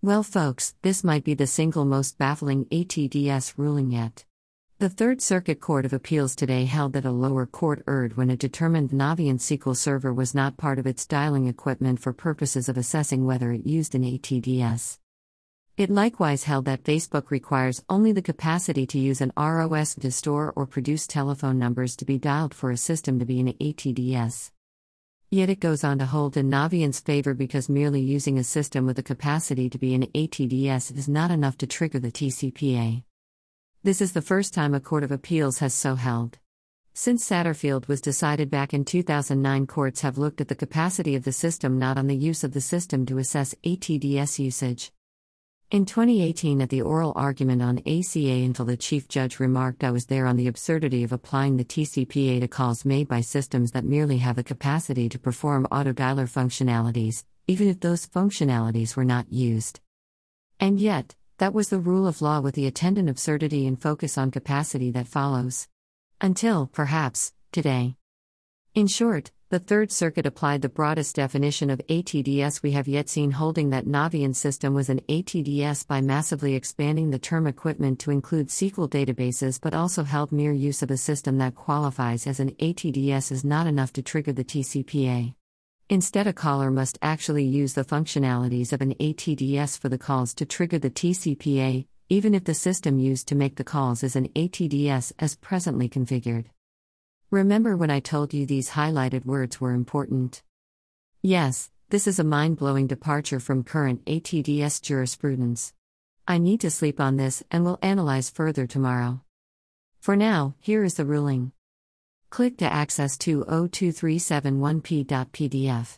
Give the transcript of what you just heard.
Well, folks, this might be the single most baffling ATDS ruling yet. The Third Circuit Court of Appeals today held that a lower court erred when it determined Navient SQL Server was not part of its dialing equipment for purposes of assessing whether it used an ATDS. It likewise held that Facebook requires only the capacity to use an ROS to store or produce telephone numbers to be dialed for a system to be an ATDS. Yet it goes on to hold in Navient's favor because merely using a system with the capacity to be an ATDS is not enough to trigger the TCPA. This is the first time a Court of Appeals has so held. Since Satterfield was decided back in 2009, courts have looked at the capacity of the system, not on the use of the system to assess ATDS usage. In 2018, at the oral argument on ACA, until the Chief Judge remarked I was there on the absurdity of applying the TCPA to calls made by systems that merely have the capacity to perform autodialer functionalities, even if those functionalities were not used. And yet, that was the rule of law with the attendant absurdity and focus on capacity that follows. Until, perhaps, today. In short, the Third Circuit applied the broadest definition of ATDS we have yet seen, holding that Navient system was an ATDS by massively expanding the term equipment to include SQL databases, but also held mere use of a system that qualifies as an ATDS is not enough to trigger the TCPA. Instead, a caller must actually use the functionalities of an ATDS for the calls to trigger the TCPA, even if the system used to make the calls is an ATDS as presently configured. Remember when I told you these highlighted words were important? Yes, this is a mind blowing departure from current ATDS jurisprudence. I need to sleep on this and will analyze further tomorrow. For now, here is the ruling. Click to access 202371p.pdf.